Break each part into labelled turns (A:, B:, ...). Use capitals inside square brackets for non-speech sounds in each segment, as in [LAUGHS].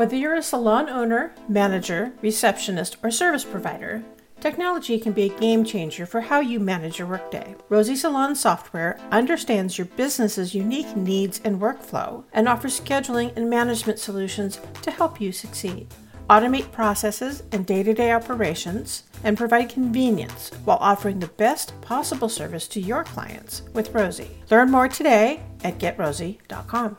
A: Whether you're a salon owner, manager, receptionist, or service provider, technology can be a game changer for how you manage your workday. Rosie Salon software understands your business's unique needs and workflow and offers scheduling and management solutions to help you succeed. Automate processes and day to day operations and provide convenience while offering the best possible service to your clients with Rosie. Learn more today at getrosie.com.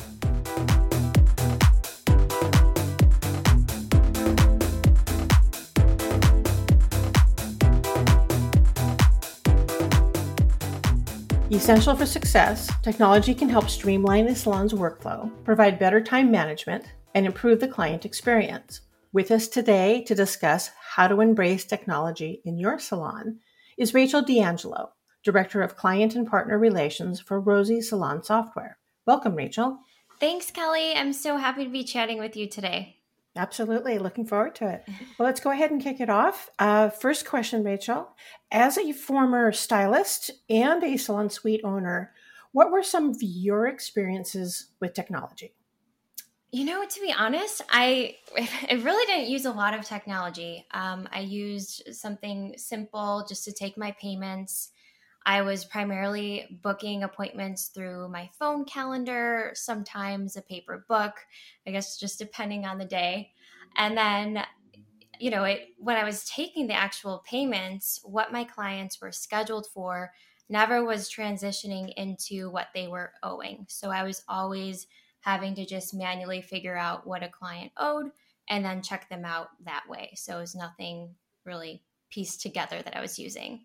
A: Essential for success, technology can help streamline a salon's workflow, provide better time management, and improve the client experience. With us today to discuss how to embrace technology in your salon is Rachel D'Angelo, Director of Client and Partner Relations for Rosie Salon Software. Welcome, Rachel.
B: Thanks, Kelly. I'm so happy to be chatting with you today.
A: Absolutely. Looking forward to it. Well, let's go ahead and kick it off. Uh, first question, Rachel. As a former stylist and a salon suite owner, what were some of your experiences with technology?
B: You know, to be honest, I [LAUGHS] I really didn't use a lot of technology. Um, I used something simple just to take my payments. I was primarily booking appointments through my phone calendar, sometimes a paper book, I guess just depending on the day. And then, you know, it, when I was taking the actual payments, what my clients were scheduled for never was transitioning into what they were owing. So I was always having to just manually figure out what a client owed and then check them out that way. So it was nothing really pieced together that I was using.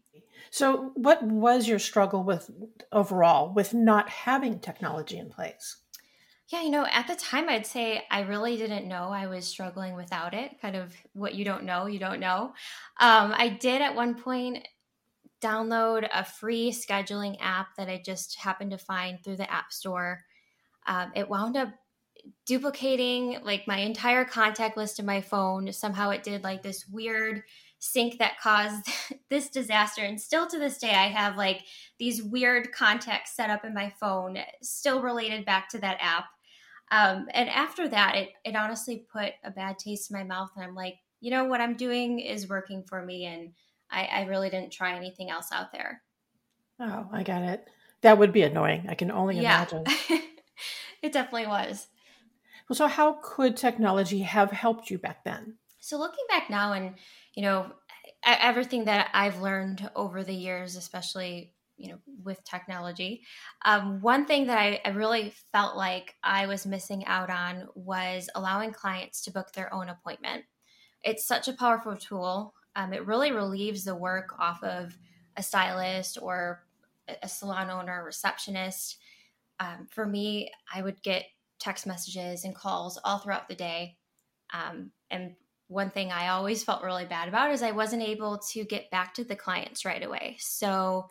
A: So, what was your struggle with overall with not having technology in place?
B: Yeah, you know, at the time, I'd say I really didn't know I was struggling without it. Kind of what you don't know, you don't know. Um, I did at one point download a free scheduling app that I just happened to find through the App Store. Um, it wound up duplicating like my entire contact list in my phone. Somehow it did like this weird sync that caused [LAUGHS] this disaster. And still to this day, I have like these weird contacts set up in my phone, still related back to that app. Um, and after that, it, it honestly put a bad taste in my mouth. And I'm like, you know, what I'm doing is working for me. And I, I really didn't try anything else out there.
A: Oh, I got it. That would be annoying. I can only yeah. imagine. [LAUGHS]
B: it definitely was.
A: Well, so how could technology have helped you back then?
B: So looking back now and you know, everything that I've learned over the years, especially you know with technology um, one thing that I, I, really felt like i was missing out on was allowing clients to book their own appointment. It's such a powerful tool. Um, it really relieves the work off of a stylist or a salon owner receptionist. Um, for me i would get text messages and calls all throughout the day um, and one thing I always felt really bad about is I wasn't able to get back to the clients right away. So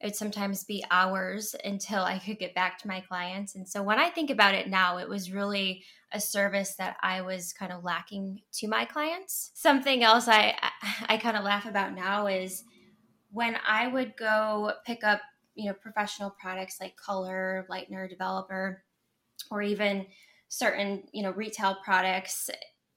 B: it'd sometimes be hours [LAUGHS] until I could get back to my clients. And so when I think about it now, it was really a service that I was kind of lacking to my clients. Something else I [LAUGHS] I kind of laugh about now is when I would go pick up, you know, professional products like color, lightener, developer, or even certain, you know, retail products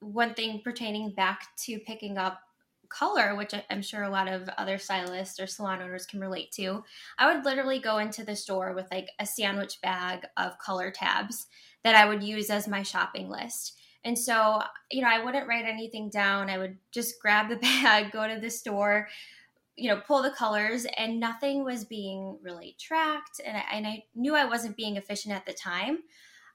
B: one thing pertaining back to picking up color, which I'm sure a lot of other stylists or salon owners can relate to, I would literally go into the store with like a sandwich bag of color tabs that I would use as my shopping list. And so, you know, I wouldn't write anything down. I would just grab the [LAUGHS] bag, go to the store, you know, pull the colors, and nothing was being really tracked. And I, and I knew I wasn't being efficient at the time.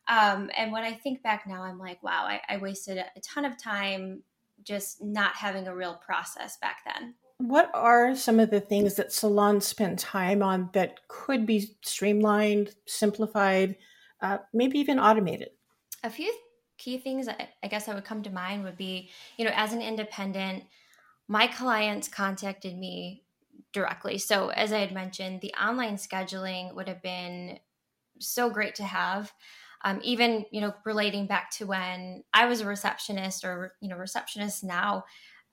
B: Um, and when I think back now, I'm like, wow, I, I wasted a ton of time just not having a real process back then.
A: What are some of the things that salons spend time on that could be streamlined, simplified, uh, maybe even automated?
B: A few key things I guess that would come to mind would be, you know, as an independent, my clients contacted me directly. So, as I had mentioned, the online scheduling would have been so great to have um, even you know relating back to when i was a receptionist or you know receptionist now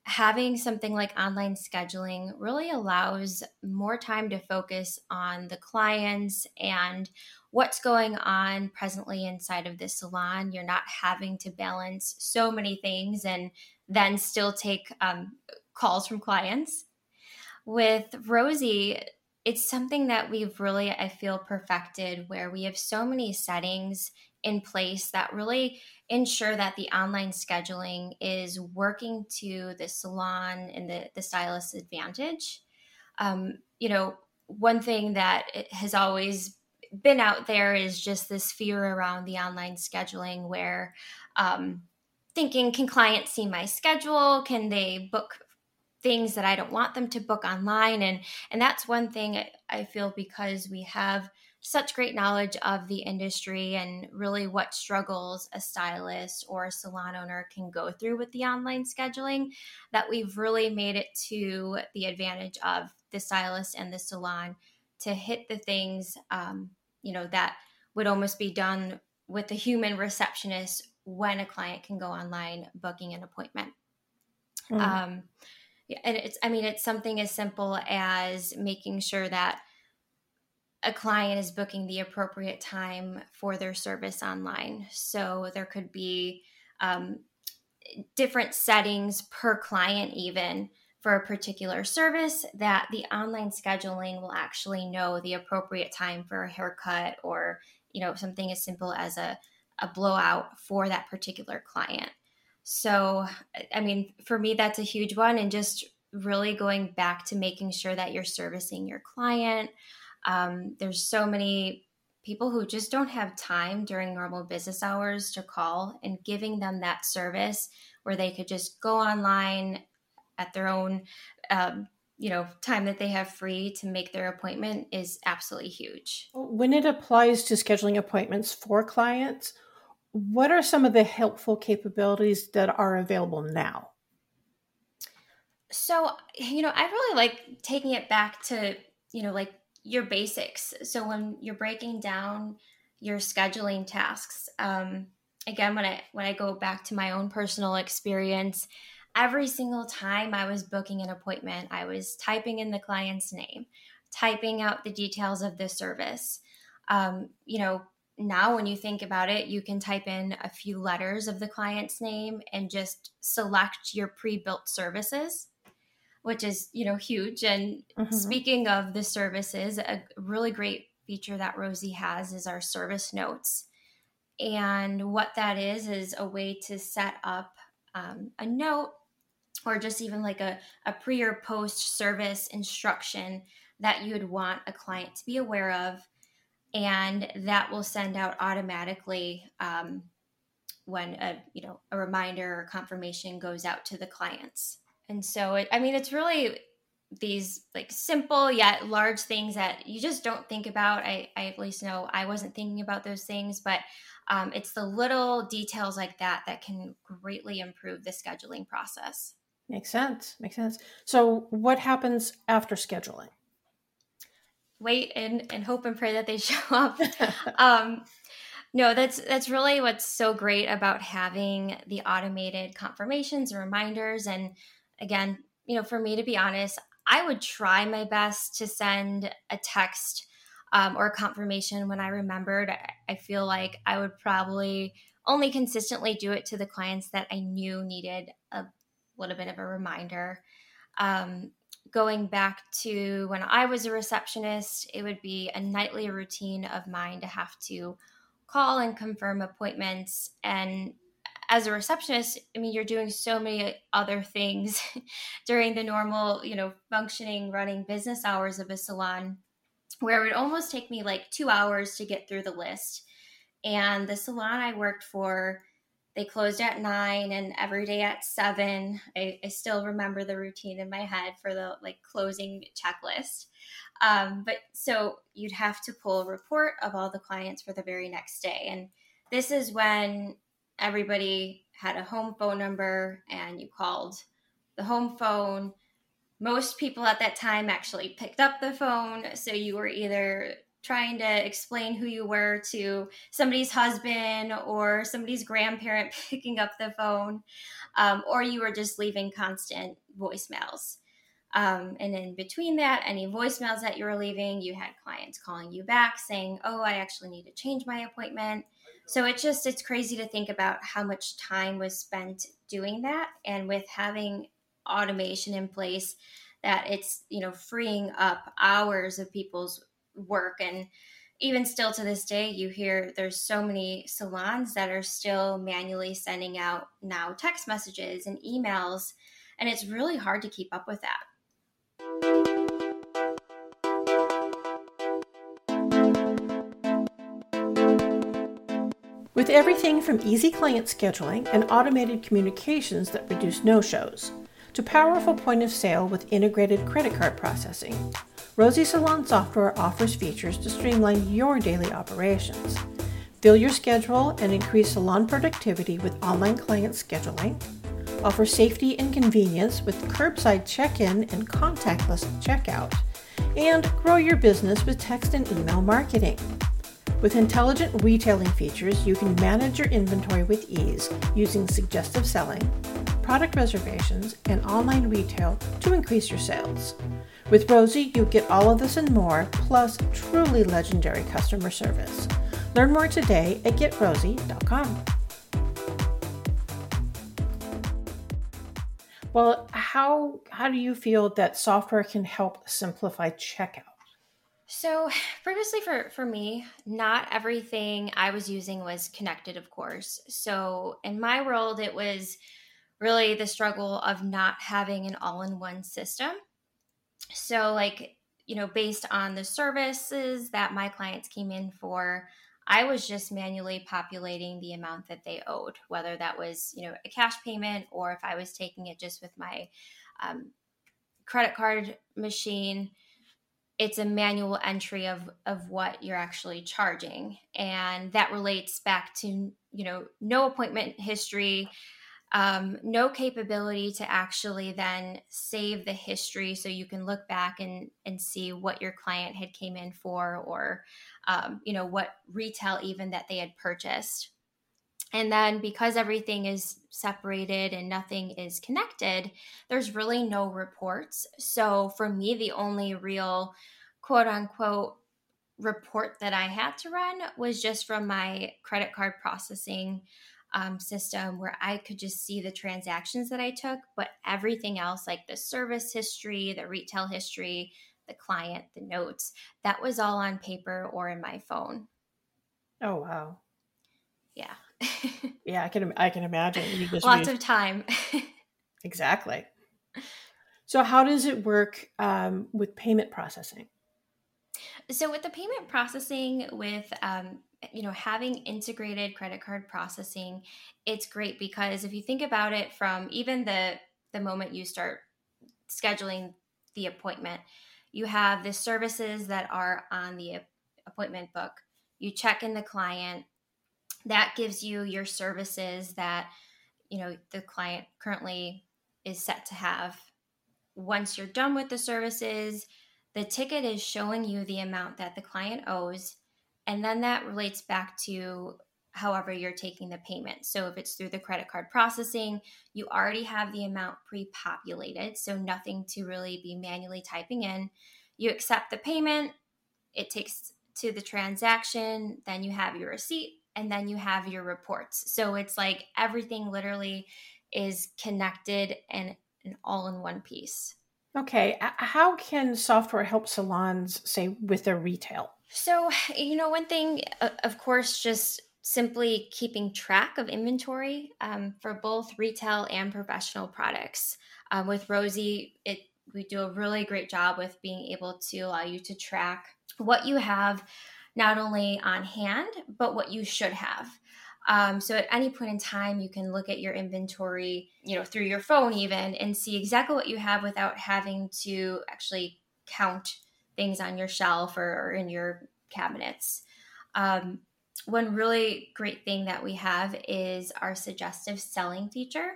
B: having something like online scheduling really allows more time to focus on the clients and what's going on presently inside of the salon. You're not having to balance so many things and then still take um, calls from clients. With Rosie, it's something that we've really, I feel, perfected where we have so many settings in place that really ensure that the online scheduling is working to the salon and the, the stylist's advantage. Um, you know, one thing that has always been out there is just this fear around the online scheduling where um, thinking, can clients see my schedule? Can they book things that I don't want them to book online? And and that's one thing I feel because we have such great knowledge of the industry and really what struggles a stylist or a salon owner can go through with the online scheduling that we've really made it to the advantage of the stylist and the salon to hit the things um, you know that would almost be done with a human receptionist when a client can go online booking an appointment mm. um, and it's i mean it's something as simple as making sure that a client is booking the appropriate time for their service online. So there could be um, different settings per client, even for a particular service, that the online scheduling will actually know the appropriate time for a haircut or you know something as simple as a, a blowout for that particular client. So, I mean, for me, that's a huge one, and just really going back to making sure that you're servicing your client. Um, there's so many people who just don't have time during normal business hours to call and giving them that service where they could just go online at their own um, you know time that they have free to make their appointment is absolutely huge
A: when it applies to scheduling appointments for clients what are some of the helpful capabilities that are available now
B: so you know i really like taking it back to you know like your basics. So when you're breaking down your scheduling tasks, um, again, when I when I go back to my own personal experience, every single time I was booking an appointment, I was typing in the client's name, typing out the details of the service. Um, you know, now when you think about it, you can type in a few letters of the client's name and just select your pre-built services which is you know huge. And mm-hmm. speaking of the services a really great feature that rosie has is our service notes. And what that is is a way to set up um, a note or just even like a, a pre or post service instruction that you would want a client to be aware of and that will send out automatically um, when a you know a reminder or confirmation goes out to the clients and so, it, I mean, it's really these like simple yet large things that you just don't think about. I, I at least know I wasn't thinking about those things, but um, it's the little details like that that can greatly improve the scheduling process.
A: Makes sense. Makes sense. So, what happens after scheduling?
B: Wait and, and hope and pray that they [LAUGHS] show up. [LAUGHS] um, no, that's that's really what's so great about having the automated confirmations and reminders and again, you know, for me to be honest, I would try my best to send a text um, or a confirmation when I remembered. I feel like I would probably only consistently do it to the clients that I knew needed a little bit of a reminder. Um, going back to when I was a receptionist, it would be a nightly routine of mine to have to call and confirm appointments and as a receptionist, I mean, you're doing so many other things [LAUGHS] during the normal, you know, functioning, running business hours of a salon, where it would almost take me like two hours to get through the list. And the salon I worked for, they closed at nine and every day at seven. I, I still remember the routine in my head for the like closing checklist. Um, but so you'd have to pull a report of all the clients for the very next day. And this is when everybody had a home phone number and you called the home phone. Most people at that time actually picked up the phone. So you were either trying to explain who you were to somebody's husband or somebody's grandparent [LAUGHS] picking up the phone, um, or you were just leaving constant voicemails. Um, and in between that, any voicemails that you were leaving, you had clients calling you back saying, Oh, I actually need to change my appointment. So it's just, it's crazy to think about how much time was spent doing that. And with having automation in place, that it's, you know, freeing up hours of people's work. And even still to this day, you hear there's so many salons that are still manually sending out now text messages and emails. And it's really hard to keep up with that.
A: With everything from easy client scheduling and automated communications that reduce no shows, to powerful point of sale with integrated credit card processing, Rosie Salon software offers features to streamline your daily operations. Fill your schedule and increase salon productivity with online client scheduling, offer safety and convenience with curbside check in and contactless checkout, and grow your business with text and email marketing. With intelligent retailing features, you can manage your inventory with ease using suggestive selling, product reservations, and online retail to increase your sales. With Rosie, you get all of this and more, plus truly legendary customer service. Learn more today at getrosie.com. Well, how how do you feel that software can help simplify checkout?
B: So previously for for me, not everything I was using was connected, of course. So in my world, it was really the struggle of not having an all-in-one system. So like, you know, based on the services that my clients came in for, I was just manually populating the amount that they owed, whether that was, you know, a cash payment or if I was taking it just with my um, credit card machine. It's a manual entry of of what you're actually charging, and that relates back to you know no appointment history, um, no capability to actually then save the history so you can look back and, and see what your client had came in for or um, you know what retail even that they had purchased. And then because everything is separated and nothing is connected there's really no reports. So for me the only real quote unquote report that i had to run was just from my credit card processing um, system where I could just see the transactions that I took, but everything else, like the service history, the retail history, the client, the notes, that was all on paper or in my phone.
A: Oh wow.
B: Yeah. [LAUGHS]
A: yeah, I can I can imagine.
B: Lots of time. [LAUGHS]
A: exactly. So how does it work um, with payment processing?
B: So with the payment processing with um, you know having integrated credit card processing it's great because if you think about it from even the the moment you start scheduling the appointment you have the services that are on the appointment book. You check in the client. That gives you your services that you know the client currently is set to have. Once you're done with the services the ticket is showing you the amount that the client owes and then that relates back to however you're taking the payment. So if it's through the credit card processing, you already have the amount pre populated, so nothing to really be manually typing in. You accept the payment, it takes to the transaction, then you have your receipt, and then you have your reports. So it's like everything literally is connected and, and all in one piece.
A: Okay, how can software help salons, say, with their retail?
B: So, you know, one thing, of course, just simply keeping track of inventory um, for both retail and professional products. Um, with Rosie, it we do a really great job with being able to allow you to track what you have not only on hand but what you should have. Um, so at any point in time, you can look at your inventory, you know, through your phone even, and see exactly what you have without having to actually count things on your shelf or, or in your cabinets. Um, one really great thing that we have is our suggestive selling feature,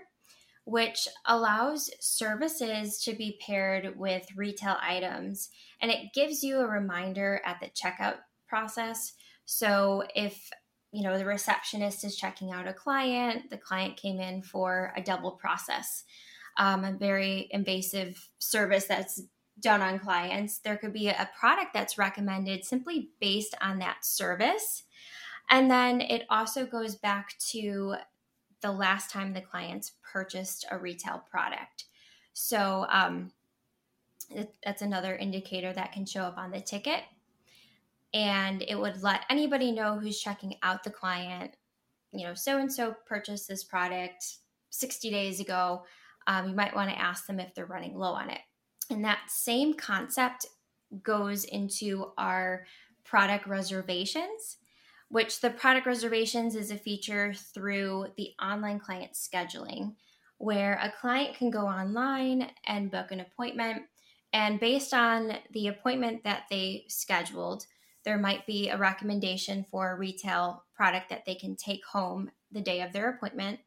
B: which allows services to be paired with retail items. And it gives you a reminder at the checkout process. So if you know the receptionist is checking out a client, the client came in for a double process, um, a very invasive service that's done on clients. There could be a product that's recommended simply based on that service. And then it also goes back to the last time the clients purchased a retail product. So um, that's another indicator that can show up on the ticket. And it would let anybody know who's checking out the client, you know, so and so purchased this product 60 days ago. Um, you might want to ask them if they're running low on it. And that same concept goes into our product reservations, which the product reservations is a feature through the online client scheduling, where a client can go online and book an appointment. And based on the appointment that they scheduled, there might be a recommendation for a retail product that they can take home the day of their appointment.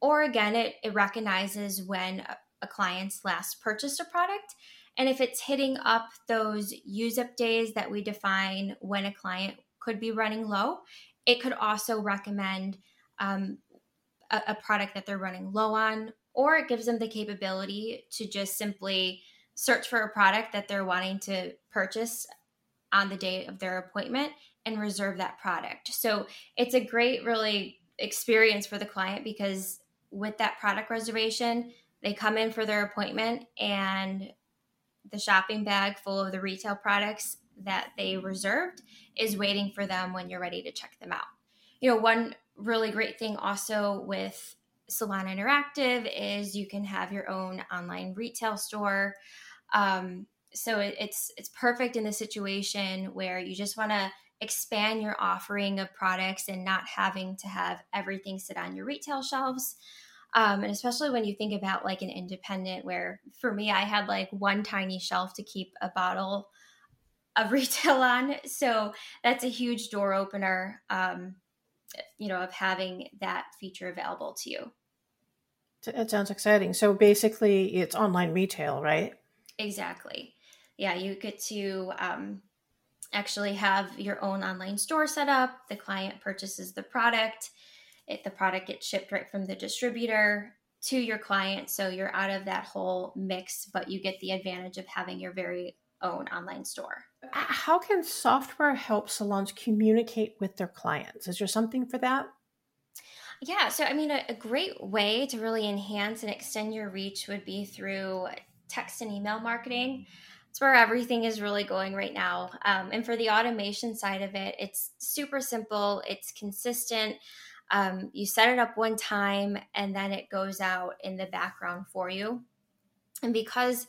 B: Or again, it, it recognizes when a client's last purchased a product. And if it's hitting up those use up days that we define when a client could be running low, it could also recommend um, a, a product that they're running low on, or it gives them the capability to just simply search for a product that they're wanting to purchase on the day of their appointment and reserve that product. So it's a great, really experience for the client because with that product reservation, they come in for their appointment and the shopping bag full of the retail products that they reserved is waiting for them when you're ready to check them out. You know, one really great thing also with Salon Interactive is you can have your own online retail store. Um, so it, it's it's perfect in the situation where you just want to expand your offering of products and not having to have everything sit on your retail shelves. Um, and especially when you think about like an independent, where for me, I had like one tiny shelf to keep a bottle of [LAUGHS] retail on. So that's a huge door opener, um, you know, of having that feature available to you.
A: It sounds exciting. So basically, it's online retail, right?
B: Exactly. Yeah, you get to um, actually have your own online store set up. The client purchases the product it, the product gets shipped right from the distributor to your client. So you're out of that whole mix, but you get the advantage of having your very own online store.
A: How can software help salons communicate with their clients? Is there something for that?
B: Yeah, so I mean, a, a great way to really enhance and extend your reach would be through text and email marketing. It's where everything is really going right now. Um, and for the automation side of it, it's super simple, it's consistent. Um, you set it up one time and then it goes out in the background for you. And because,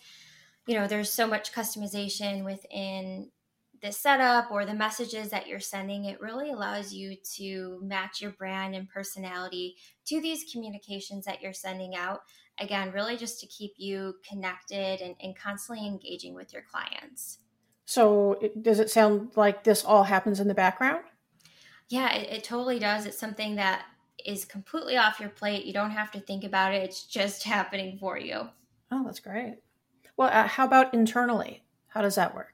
B: you know, there's so much customization within the setup or the messages that you're sending, it really allows you to match your brand and personality to these communications that you're sending out. Again, really just to keep you connected and, and constantly engaging with your clients.
A: So, does it sound like this all happens in the background?
B: Yeah, it, it totally does. It's something that is completely off your plate. You don't have to think about it. It's just [LAUGHS] happening for you.
A: Oh, that's great. Well, uh, how about internally? How does that work?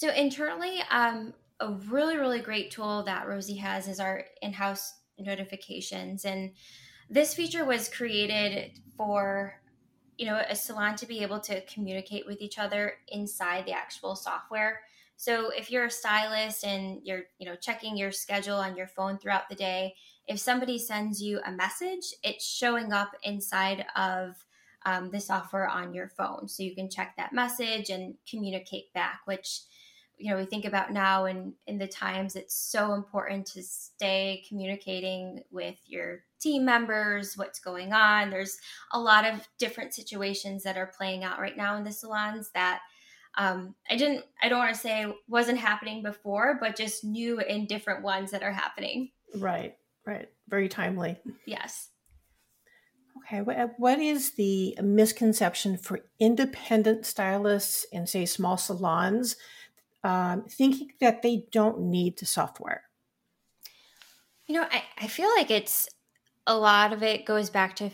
B: So internally, um, a really really great tool that Rosie has is our in-house notifications, and this feature was created for you know a salon to be able to communicate with each other inside the actual software. So if you're a stylist and you're, you know, checking your schedule on your phone throughout the day, if somebody sends you a message, it's showing up inside of um, the software on your phone. So you can check that message and communicate back, which you know we think about now and in the times it's so important to stay communicating with your team members what's going on there's a lot of different situations that are playing out right now in the salons that um, I didn't, I don't want to say wasn't happening before, but just new and different ones that are happening.
A: Right, right. Very timely.
B: Yes.
A: Okay, what is the misconception for independent stylists in, say, small salons um, thinking that they don't need the software?
B: You know, I, I feel like it's a lot of it goes back to,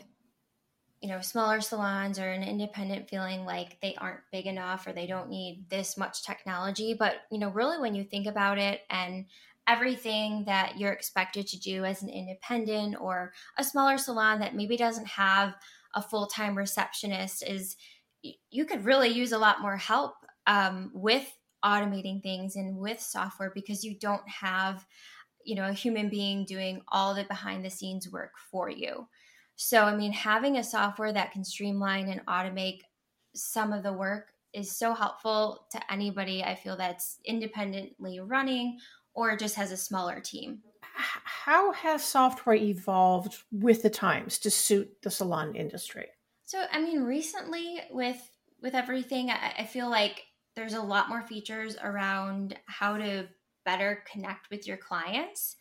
B: you know, smaller salons or an independent feeling like they aren't big enough or they don't need this much technology. But, you know, really when you think about it and everything that you're expected to do as an independent or a smaller salon that maybe doesn't have a full time receptionist is you could really use a lot more help um, with automating things and with software because you don't have you know a human being doing all the behind the scenes work for you. So i mean having a software that can streamline and automate some of the work is so helpful to anybody i feel that's independently running or just has a smaller team.
A: How has software evolved with the times to suit the salon industry?
B: So i mean recently with with everything I, I feel like there's a lot more features around how to better connect with your clients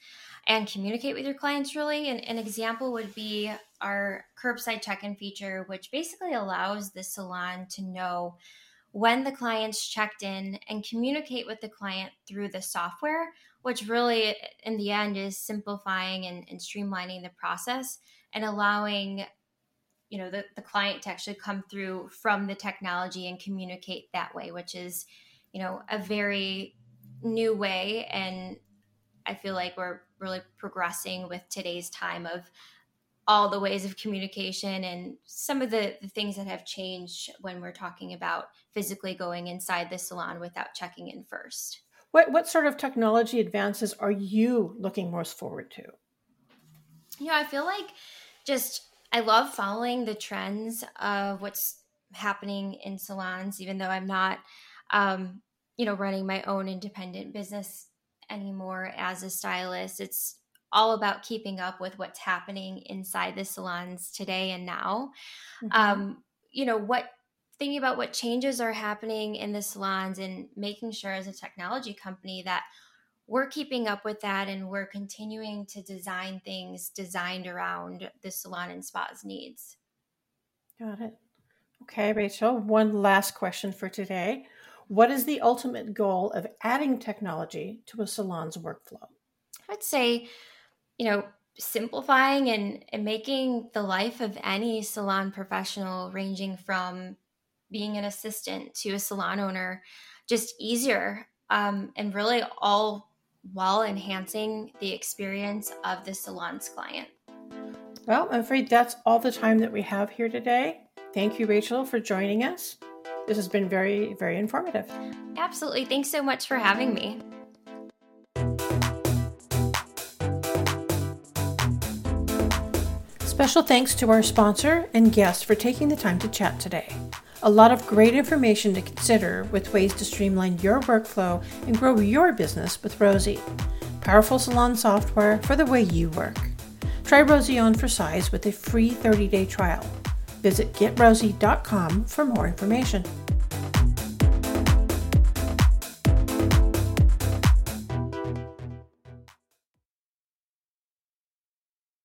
B: and communicate with your clients really. And an example would be our curbside check-in feature which basically allows the salon to know when the client's checked in and communicate with the client through the software which really in the end is simplifying and, and streamlining the process and allowing you know the, the client to actually come through from the technology and communicate that way which is you know a very new way. And i feel like we're really progressing with today's time of all the ways of communication and some of the, the things that have changed when we're talking about physically going inside the salon without checking in first.
A: What, what sort of technology advances are you looking most forward to?
B: Yeah i feel like just i love following the trends of what's happening in salons even though i'm not um, you know, running my own independent business anymore as a stylist. It's all about keeping up with what's happening inside the salons today and now. Mm-hmm. Um, you know, what thinking about what changes are happening in the salons and making sure as a technology company that we're keeping up with that and we're continuing to design things designed around the salon and spa's needs.
A: Got it. Okay, Rachel, one last question for today. What is the ultimate goal of adding technology to a salon's workflow?
B: I'd say, you know, simplifying and, and making the life of any salon professional, ranging from being an assistant to a salon owner, just easier um, and really all while enhancing the experience of the salon's client.
A: Well, I'm afraid that's all the time that we have here today. Thank you, Rachel, for joining us. This has been very, very informative.
B: Absolutely. Thanks so much for having me.
A: Special thanks to our sponsor and guest for taking the time to chat today. A lot of great information to consider with ways to streamline your workflow and grow your business with Rosie. Powerful salon software for the way you work. Try Rosie on for size with a free 30 day trial. Visit getrosie.com for more information.